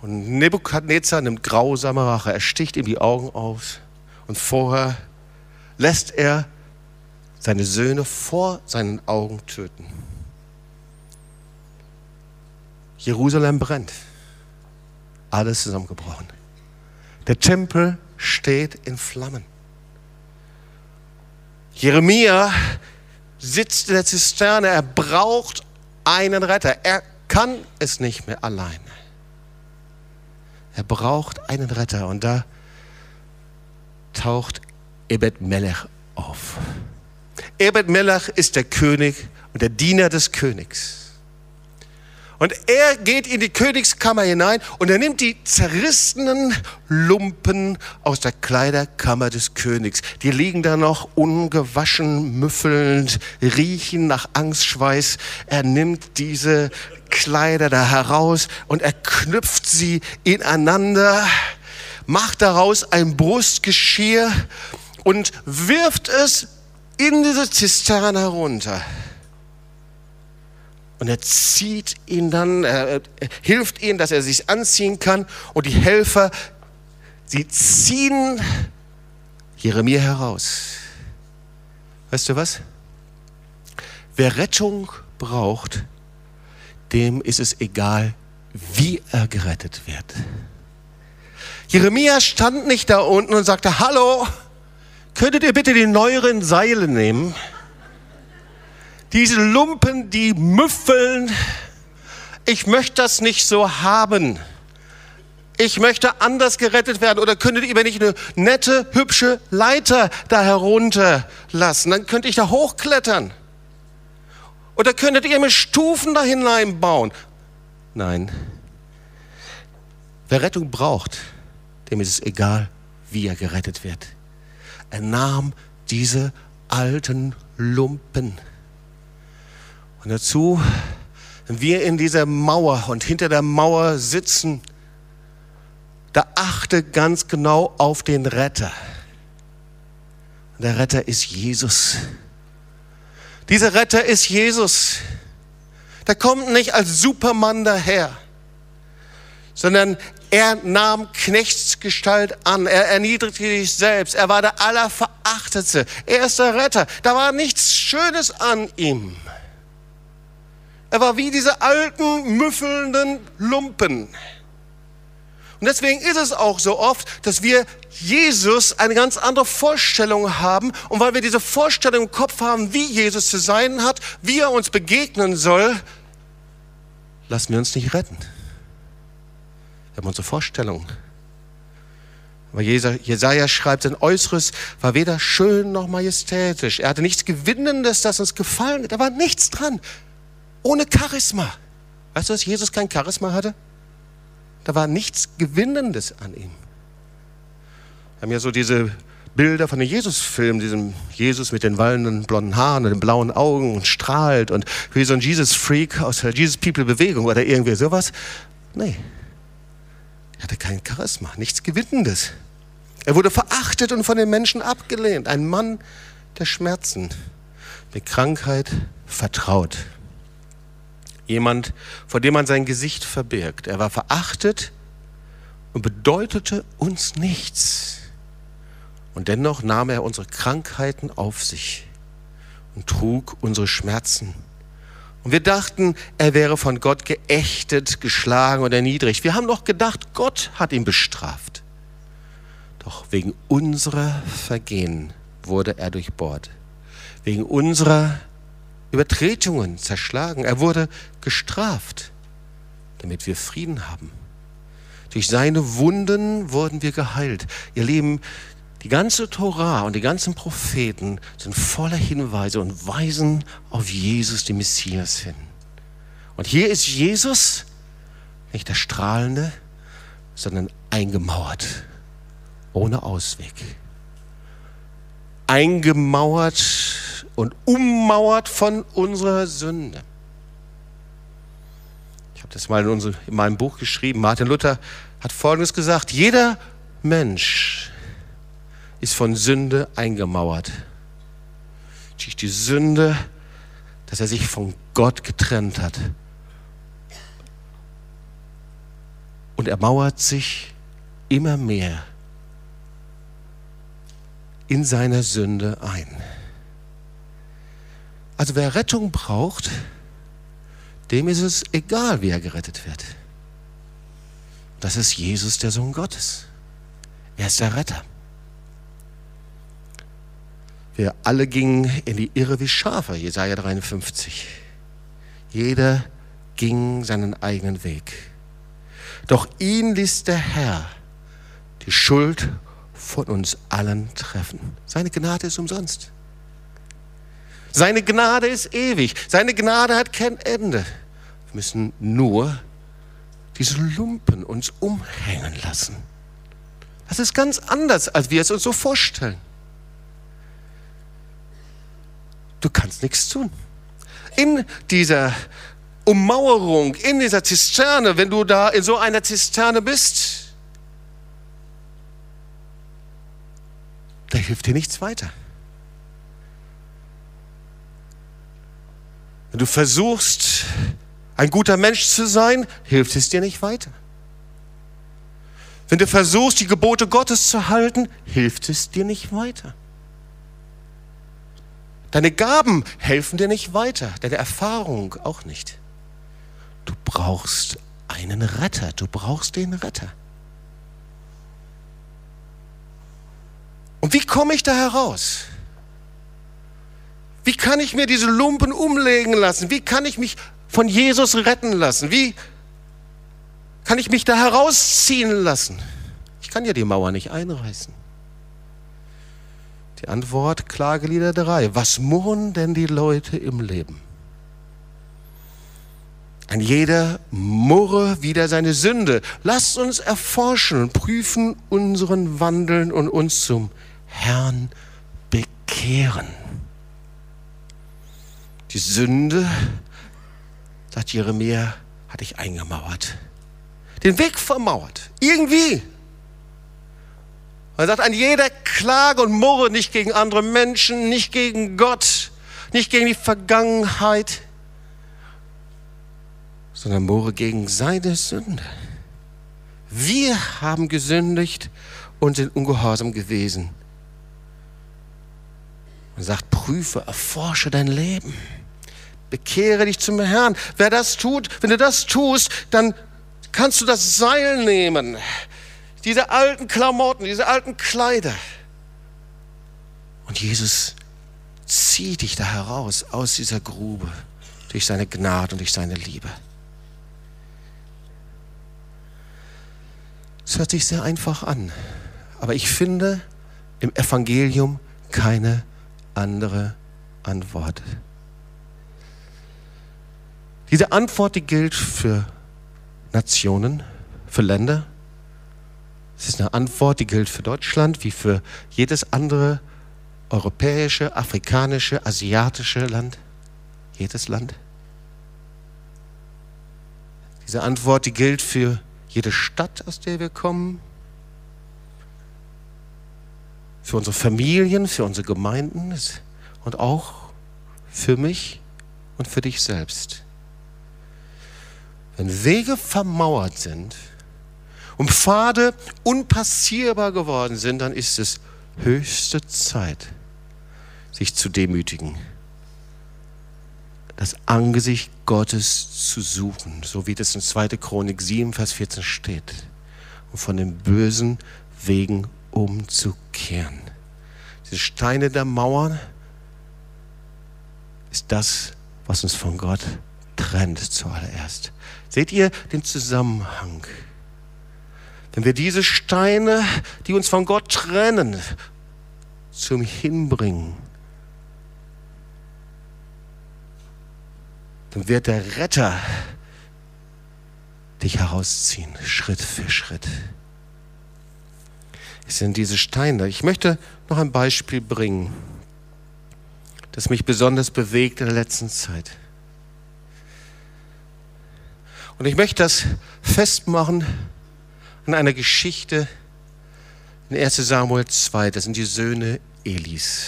Und Nebukadnezar nimmt grausame Rache. Er sticht ihm die Augen aus. Und vorher lässt er seine Söhne vor seinen Augen töten. Jerusalem brennt. Alles zusammengebrochen. Der Tempel steht in Flammen. Jeremia sitzt in der Zisterne. Er braucht einen Retter. Er kann es nicht mehr alleine. Er braucht einen Retter. Und da taucht Ebed Melech auf. Ebed Melech ist der König und der Diener des Königs. Und er geht in die Königskammer hinein und er nimmt die zerrissenen Lumpen aus der Kleiderkammer des Königs. Die liegen da noch ungewaschen, müffelnd, riechen nach Angstschweiß. Er nimmt diese Kleider da heraus und er knüpft sie ineinander, macht daraus ein Brustgeschirr und wirft es in diese Zisterne herunter. Und er zieht ihn dann, er, hilft ihm, dass er sich anziehen kann. Und die Helfer, sie ziehen Jeremia heraus. Weißt du was? Wer Rettung braucht, dem ist es egal, wie er gerettet wird. Jeremia stand nicht da unten und sagte, hallo, könntet ihr bitte die neueren Seile nehmen? Diese Lumpen, die müffeln. Ich möchte das nicht so haben. Ich möchte anders gerettet werden. Oder könntet ihr mir nicht eine nette, hübsche Leiter da herunterlassen? Dann könnte ich da hochklettern. Oder könntet ihr mir Stufen da hineinbauen? Nein. Wer Rettung braucht, dem ist es egal, wie er gerettet wird. Er nahm diese alten Lumpen und dazu, wenn wir in dieser Mauer und hinter der Mauer sitzen, da achte ganz genau auf den Retter. Und der Retter ist Jesus. Dieser Retter ist Jesus. Der kommt nicht als Supermann daher, sondern er nahm Knechtsgestalt an. Er erniedrigte sich selbst. Er war der Allerverachtetste. Er ist der Retter. Da war nichts Schönes an ihm. Er war wie diese alten, müffelnden Lumpen. Und deswegen ist es auch so oft, dass wir Jesus eine ganz andere Vorstellung haben und weil wir diese Vorstellung im Kopf haben, wie Jesus zu sein hat, wie er uns begegnen soll, lassen wir uns nicht retten. Wir haben unsere Vorstellung. Aber Jesaja schreibt, sein Äußeres war weder schön noch majestätisch. Er hatte nichts Gewinnendes, das uns gefallen hat. Da war nichts dran. Ohne Charisma. Weißt du, dass Jesus kein Charisma hatte? Da war nichts Gewinnendes an ihm. Wir haben ja so diese Bilder von den Jesus-Filmen, diesem Jesus mit den wallenden blonden Haaren und den blauen Augen und strahlt und wie so ein Jesus-Freak aus der Jesus-People-Bewegung oder irgendwie sowas. Nee, er hatte kein Charisma, nichts Gewinnendes. Er wurde verachtet und von den Menschen abgelehnt. Ein Mann der Schmerzen, mit Krankheit vertraut. Jemand, vor dem man sein Gesicht verbirgt. Er war verachtet und bedeutete uns nichts. Und dennoch nahm er unsere Krankheiten auf sich und trug unsere Schmerzen. Und wir dachten, er wäre von Gott geächtet, geschlagen oder erniedrigt. Wir haben doch gedacht, Gott hat ihn bestraft. Doch wegen unserer Vergehen wurde er durchbohrt. Wegen unserer Übertretungen zerschlagen. Er wurde gestraft, damit wir Frieden haben. Durch seine Wunden wurden wir geheilt. Ihr Lieben, die ganze Torah und die ganzen Propheten sind voller Hinweise und weisen auf Jesus, den Messias, hin. Und hier ist Jesus nicht der Strahlende, sondern eingemauert, ohne Ausweg. Eingemauert und ummauert von unserer Sünde. Ich habe das mal in, unserem, in meinem Buch geschrieben. Martin Luther hat Folgendes gesagt. Jeder Mensch ist von Sünde eingemauert. Durch die Sünde, dass er sich von Gott getrennt hat. Und er mauert sich immer mehr in seiner Sünde ein. Also wer Rettung braucht, dem ist es egal, wie er gerettet wird. Das ist Jesus, der Sohn Gottes. Er ist der Retter. Wir alle gingen in die Irre wie Schafe, Jesaja 53. Jeder ging seinen eigenen Weg. Doch ihn ließ der Herr die Schuld von uns allen treffen. Seine Gnade ist umsonst. Seine Gnade ist ewig. Seine Gnade hat kein Ende. Wir müssen nur diese Lumpen uns umhängen lassen. Das ist ganz anders, als wir es uns so vorstellen. Du kannst nichts tun. In dieser Ummauerung, in dieser Zisterne, wenn du da in so einer Zisterne bist, da hilft dir nichts weiter. Wenn du versuchst, ein guter Mensch zu sein, hilft es dir nicht weiter. Wenn du versuchst, die Gebote Gottes zu halten, hilft es dir nicht weiter. Deine Gaben helfen dir nicht weiter, deine Erfahrung auch nicht. Du brauchst einen Retter, du brauchst den Retter. Und wie komme ich da heraus? Wie kann ich mir diese Lumpen umlegen lassen? Wie kann ich mich von Jesus retten lassen? Wie kann ich mich da herausziehen lassen? Ich kann ja die Mauer nicht einreißen. Die Antwort, Klagelieder 3. Was murren denn die Leute im Leben? Ein jeder murre wieder seine Sünde. Lasst uns erforschen und prüfen unseren Wandeln und uns zum Herrn bekehren. Die Sünde, sagt Jeremia, hatte ich eingemauert. Den Weg vermauert. Irgendwie. Er sagt, an jeder Klage und Murre nicht gegen andere Menschen, nicht gegen Gott, nicht gegen die Vergangenheit, sondern Murre gegen seine Sünde. Wir haben gesündigt und sind ungehorsam gewesen. Und sagt, prüfe, erforsche dein Leben. Bekehre dich zum Herrn. Wer das tut, wenn du das tust, dann kannst du das Seil nehmen diese alten Klamotten, diese alten Kleider. Und Jesus zieht dich da heraus aus dieser Grube durch seine Gnade und durch seine Liebe. Es hört sich sehr einfach an, aber ich finde im Evangelium keine andere Antwort. Diese Antwort, die gilt für Nationen, für Länder. Es ist eine Antwort, die gilt für Deutschland wie für jedes andere europäische, afrikanische, asiatische Land. Jedes Land. Diese Antwort, die gilt für jede Stadt, aus der wir kommen, für unsere Familien, für unsere Gemeinden und auch für mich und für dich selbst. Wenn Wege vermauert sind und Pfade unpassierbar geworden sind, dann ist es höchste Zeit, sich zu demütigen, das Angesicht Gottes zu suchen, so wie das in 2. Chronik 7, Vers 14 steht, und von den bösen Wegen umzukehren. Diese Steine der Mauern ist das, was uns von Gott trennt zuallererst. Seht ihr den Zusammenhang? Wenn wir diese Steine, die uns von Gott trennen, zum Hinbringen, dann wird der Retter dich herausziehen, Schritt für Schritt. Es sind diese Steine. Ich möchte noch ein Beispiel bringen, das mich besonders bewegt in der letzten Zeit. Und ich möchte das festmachen an einer Geschichte in 1 Samuel 2. Das sind die Söhne Elis.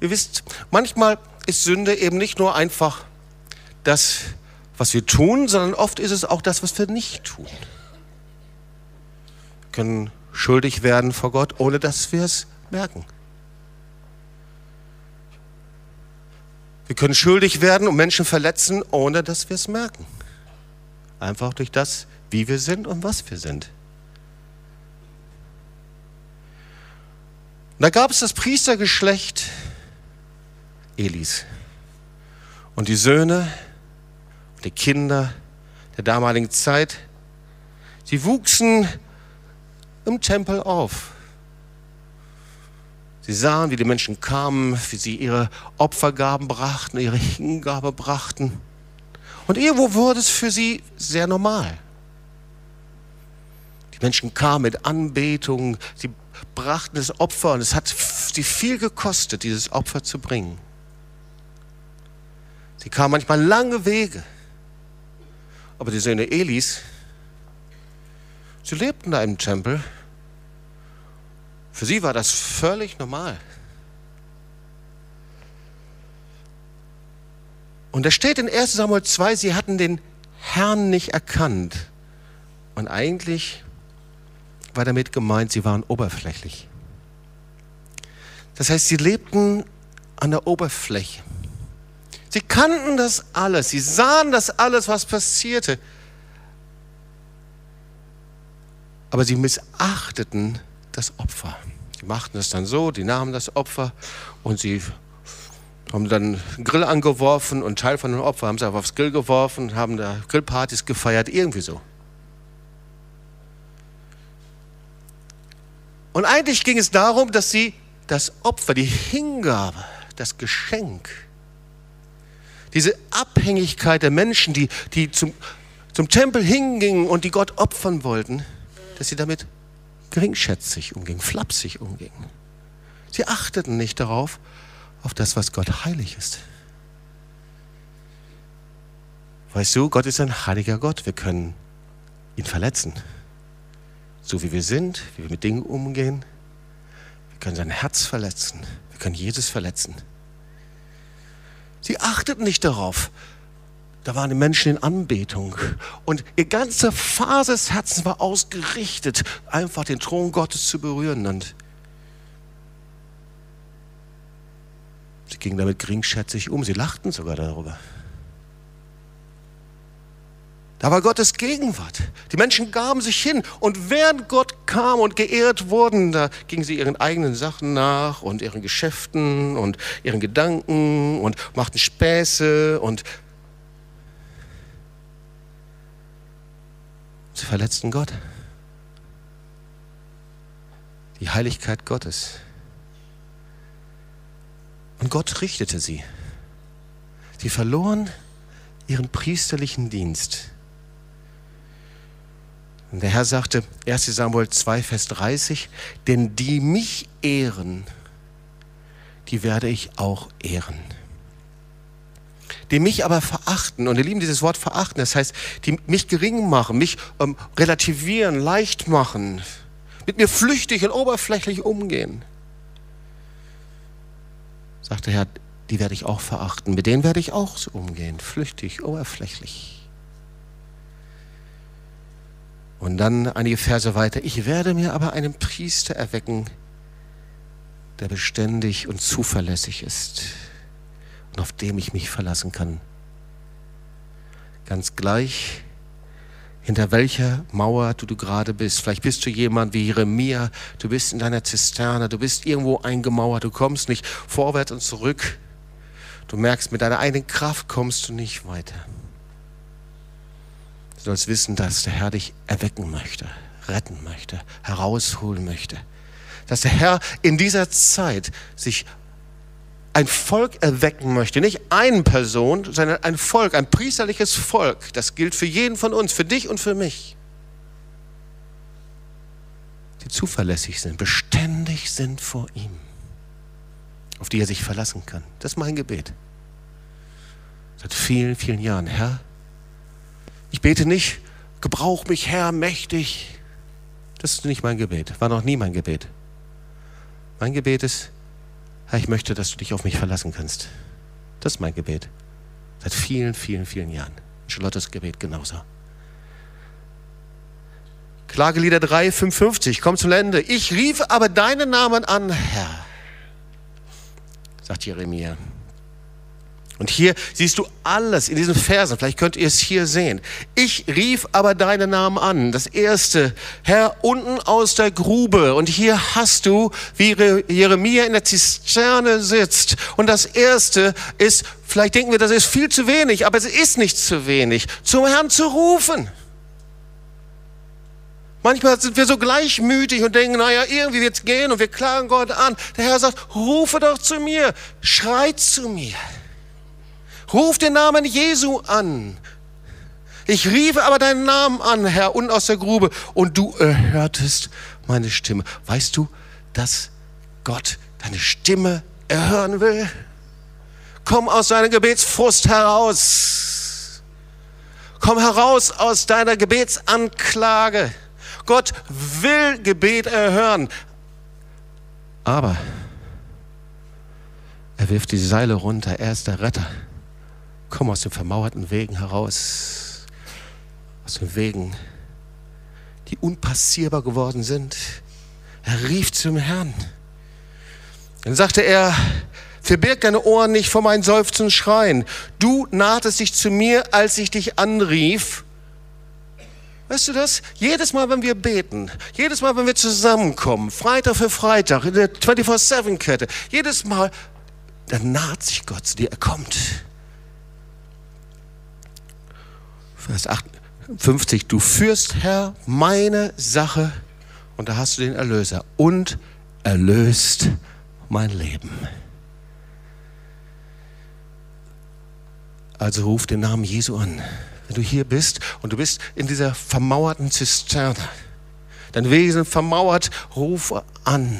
Ihr wisst, manchmal ist Sünde eben nicht nur einfach das, was wir tun, sondern oft ist es auch das, was wir nicht tun. Wir können schuldig werden vor Gott, ohne dass wir es merken. Wir können schuldig werden und Menschen verletzen, ohne dass wir es merken. Einfach durch das, wie wir sind und was wir sind. Und da gab es das Priestergeschlecht Elis. Und die Söhne, die Kinder der damaligen Zeit, sie wuchsen im Tempel auf. Sie sahen, wie die Menschen kamen, wie sie ihre Opfergaben brachten, ihre Hingabe brachten. Und irgendwo wurde es für sie sehr normal. Die Menschen kamen mit Anbetung, sie brachten das Opfer und es hat sie viel gekostet, dieses Opfer zu bringen. Sie kamen manchmal lange Wege. Aber die Söhne Elis, sie lebten da im Tempel. Für sie war das völlig normal. Und da steht in 1 Samuel 2, sie hatten den Herrn nicht erkannt. Und eigentlich war damit gemeint, sie waren oberflächlich. Das heißt, sie lebten an der Oberfläche. Sie kannten das alles, sie sahen das alles, was passierte. Aber sie missachteten das Opfer. Sie machten es dann so, die nahmen das Opfer und sie haben dann einen Grill angeworfen und Teil von dem Opfer haben sie auf aufs Grill geworfen, haben da Grillpartys gefeiert, irgendwie so. Und eigentlich ging es darum, dass sie das Opfer, die Hingabe, das Geschenk, diese Abhängigkeit der Menschen, die, die zum, zum Tempel hingingen und die Gott opfern wollten, dass sie damit geringschätzig umgingen, flapsig umgingen. Sie achteten nicht darauf, auf das, was Gott heilig ist. Weißt du, Gott ist ein heiliger Gott. Wir können ihn verletzen. So wie wir sind, wie wir mit Dingen umgehen. Wir können sein Herz verletzen. Wir können Jesus verletzen. Sie achteten nicht darauf. Da waren die Menschen in Anbetung. Und ihr ganze Phase des Herzens war ausgerichtet, einfach den Thron Gottes zu berühren. Und Sie gingen damit geringschätzig um. Sie lachten sogar darüber. Da war Gottes Gegenwart. Die Menschen gaben sich hin und während Gott kam und geehrt wurden, da gingen sie ihren eigenen Sachen nach und ihren Geschäften und ihren Gedanken und machten Späße und sie verletzten Gott. Die Heiligkeit Gottes. Und Gott richtete sie. Sie verloren ihren priesterlichen Dienst. Und der Herr sagte, 1 Samuel 2, Vers 30, denn die mich ehren, die werde ich auch ehren. Die mich aber verachten, und ihr Lieben, dieses Wort verachten, das heißt, die mich gering machen, mich ähm, relativieren, leicht machen, mit mir flüchtig und oberflächlich umgehen, sagt der Herr, die werde ich auch verachten, mit denen werde ich auch so umgehen, flüchtig, oberflächlich. Und dann einige Verse weiter. Ich werde mir aber einen Priester erwecken, der beständig und zuverlässig ist und auf dem ich mich verlassen kann. Ganz gleich, hinter welcher Mauer du, du gerade bist. Vielleicht bist du jemand wie Jeremia, du bist in deiner Zisterne, du bist irgendwo eingemauert, du kommst nicht vorwärts und zurück. Du merkst, mit deiner eigenen Kraft kommst du nicht weiter. Du sollst wissen, dass der Herr dich erwecken möchte, retten möchte, herausholen möchte. Dass der Herr in dieser Zeit sich ein Volk erwecken möchte. Nicht eine Person, sondern ein Volk, ein priesterliches Volk. Das gilt für jeden von uns, für dich und für mich. Die zuverlässig sind, beständig sind vor ihm, auf die er sich verlassen kann. Das ist mein Gebet. Seit vielen, vielen Jahren. Herr, ich bete nicht, gebrauch mich, Herr, mächtig. Das ist nicht mein Gebet, war noch nie mein Gebet. Mein Gebet ist, Herr, ich möchte, dass du dich auf mich verlassen kannst. Das ist mein Gebet. Seit vielen, vielen, vielen Jahren. Charlottes Gebet genauso. Klagelieder 3, 55, komm zum Ende. Ich rief aber deinen Namen an, Herr, sagt Jeremia. Und hier siehst du alles in diesen Versen. Vielleicht könnt ihr es hier sehen. Ich rief aber deinen Namen an. Das erste, Herr, unten aus der Grube. Und hier hast du, wie Jeremia in der Zisterne sitzt. Und das erste ist, vielleicht denken wir, das ist viel zu wenig, aber es ist nicht zu wenig, zum Herrn zu rufen. Manchmal sind wir so gleichmütig und denken, naja, irgendwie wird es gehen und wir klagen Gott an. Der Herr sagt, rufe doch zu mir, schreit zu mir. Ruf den Namen Jesu an. Ich rief aber deinen Namen an, Herr, und aus der Grube, und du erhörtest meine Stimme. Weißt du, dass Gott deine Stimme erhören will? Komm aus deiner Gebetsfrust heraus. Komm heraus aus deiner Gebetsanklage. Gott will Gebet erhören. Aber er wirft die Seile runter. Er ist der Retter. Komm aus den vermauerten Wegen heraus, aus den Wegen, die unpassierbar geworden sind. Er rief zum Herrn. Dann sagte er, verbirg deine Ohren nicht vor meinen Seufzen Schreien. Du nahtest dich zu mir, als ich dich anrief. Weißt du das? Jedes Mal, wenn wir beten, jedes Mal, wenn wir zusammenkommen, Freitag für Freitag, in der 24-7-Kette, jedes Mal, dann naht sich Gott zu dir, er kommt. Vers 58, du führst, Herr, meine Sache, und da hast du den Erlöser, und erlöst mein Leben. Also ruf den Namen Jesu an. Wenn du hier bist und du bist in dieser vermauerten Zisterne, dein Wesen vermauert, rufe an.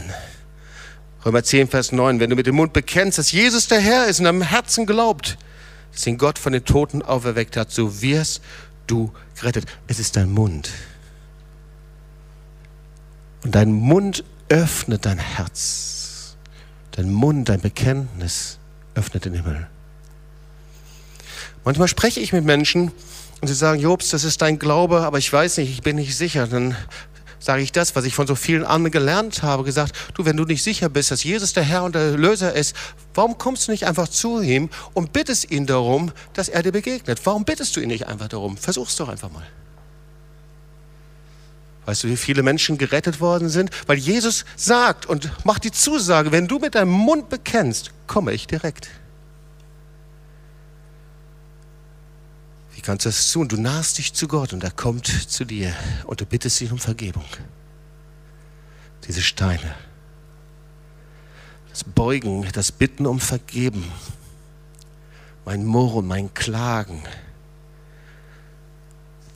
Römer 10, Vers 9, wenn du mit dem Mund bekennst, dass Jesus der Herr ist und am Herzen glaubt, dass ihn Gott von den Toten auferweckt hat, so wirst du gerettet. Es ist dein Mund. Und dein Mund öffnet dein Herz. Dein Mund, dein Bekenntnis öffnet den Himmel. Manchmal spreche ich mit Menschen und sie sagen, Jobs, das ist dein Glaube, aber ich weiß nicht, ich bin nicht sicher. Dann sage ich das, was ich von so vielen anderen gelernt habe, gesagt, du, wenn du nicht sicher bist, dass Jesus der Herr und der Löser ist, warum kommst du nicht einfach zu ihm und bittest ihn darum, dass er dir begegnet? Warum bittest du ihn nicht einfach darum? Versuch's doch einfach mal. Weißt du, wie viele Menschen gerettet worden sind? Weil Jesus sagt und macht die Zusage, wenn du mit deinem Mund bekennst, komme ich direkt. Wie kannst du das tun? Du nahst dich zu Gott und er kommt zu dir und du bittest ihn um Vergebung. Diese Steine. Das Beugen, das Bitten um Vergeben. Mein Murren, mein Klagen.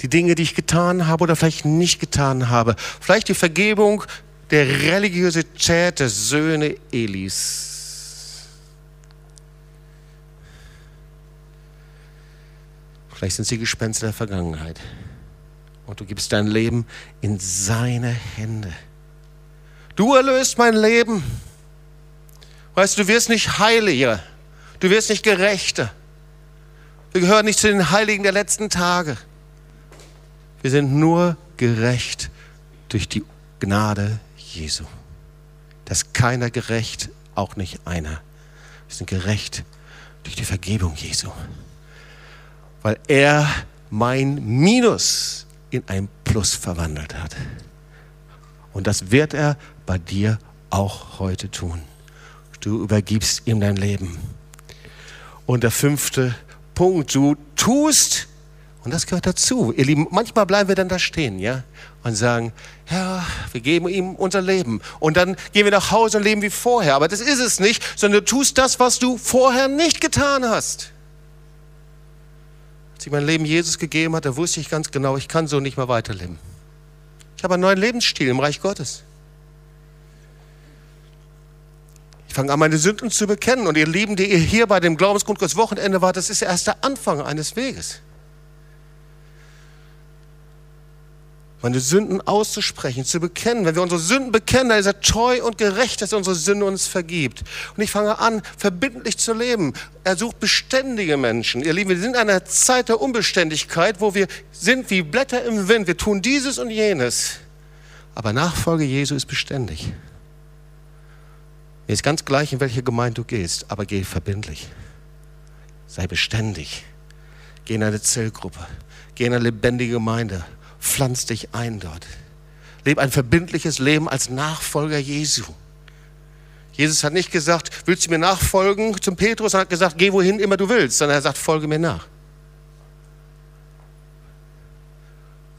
Die Dinge, die ich getan habe oder vielleicht nicht getan habe. Vielleicht die Vergebung der Religiosität der Söhne Elis Vielleicht sind sie Gespenster der Vergangenheit. Und du gibst dein Leben in seine Hände. Du erlöst mein Leben. Weißt du, du wirst nicht heiliger. Du wirst nicht gerechter. Wir gehören nicht zu den Heiligen der letzten Tage. Wir sind nur gerecht durch die Gnade Jesu. Da ist keiner gerecht, auch nicht einer. Wir sind gerecht durch die Vergebung Jesu weil er mein Minus in ein Plus verwandelt hat. Und das wird er bei dir auch heute tun. Du übergibst ihm dein Leben. Und der fünfte Punkt, du tust, und das gehört dazu, ihr Lieben, manchmal bleiben wir dann da stehen, ja, und sagen, ja, wir geben ihm unser Leben. Und dann gehen wir nach Hause und leben wie vorher. Aber das ist es nicht, sondern du tust das, was du vorher nicht getan hast. Als ich mein Leben Jesus gegeben hat, da wusste ich ganz genau, ich kann so nicht mehr weiterleben. Ich habe einen neuen Lebensstil im Reich Gottes. Ich fange an, meine Sünden zu bekennen. Und ihr Lieben, die ihr hier bei dem Glaubensgrundkurs Wochenende wart, das ist erst der Anfang eines Weges. Meine Sünden auszusprechen, zu bekennen. Wenn wir unsere Sünden bekennen, dann ist er treu und gerecht, dass er unsere Sünde uns vergibt. Und ich fange an, verbindlich zu leben. Er sucht beständige Menschen. Ihr Lieben, wir sind in einer Zeit der Unbeständigkeit, wo wir sind wie Blätter im Wind. Wir tun dieses und jenes. Aber Nachfolge Jesu ist beständig. Mir ist ganz gleich, in welche Gemeinde du gehst, aber geh verbindlich. Sei beständig. Geh in eine Zellgruppe. Geh in eine lebendige Gemeinde pflanz dich ein dort. Lebe ein verbindliches Leben als Nachfolger Jesu. Jesus hat nicht gesagt, willst du mir nachfolgen zum Petrus? Er hat gesagt, geh wohin immer du willst, sondern er sagt, folge mir nach.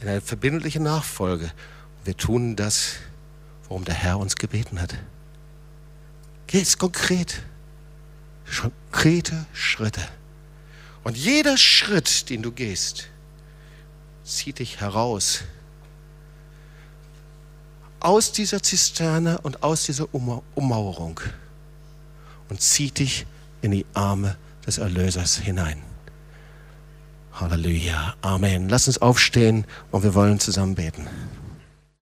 In einer verbindlichen Nachfolge. Wir tun das, worum der Herr uns gebeten hat. Geh es konkret. Konkrete Schritte. Und jeder Schritt, den du gehst, zieht dich heraus aus dieser Zisterne und aus dieser Ummauerung und zieht dich in die Arme des Erlösers hinein. Halleluja. Amen. Lass uns aufstehen und wir wollen zusammen beten.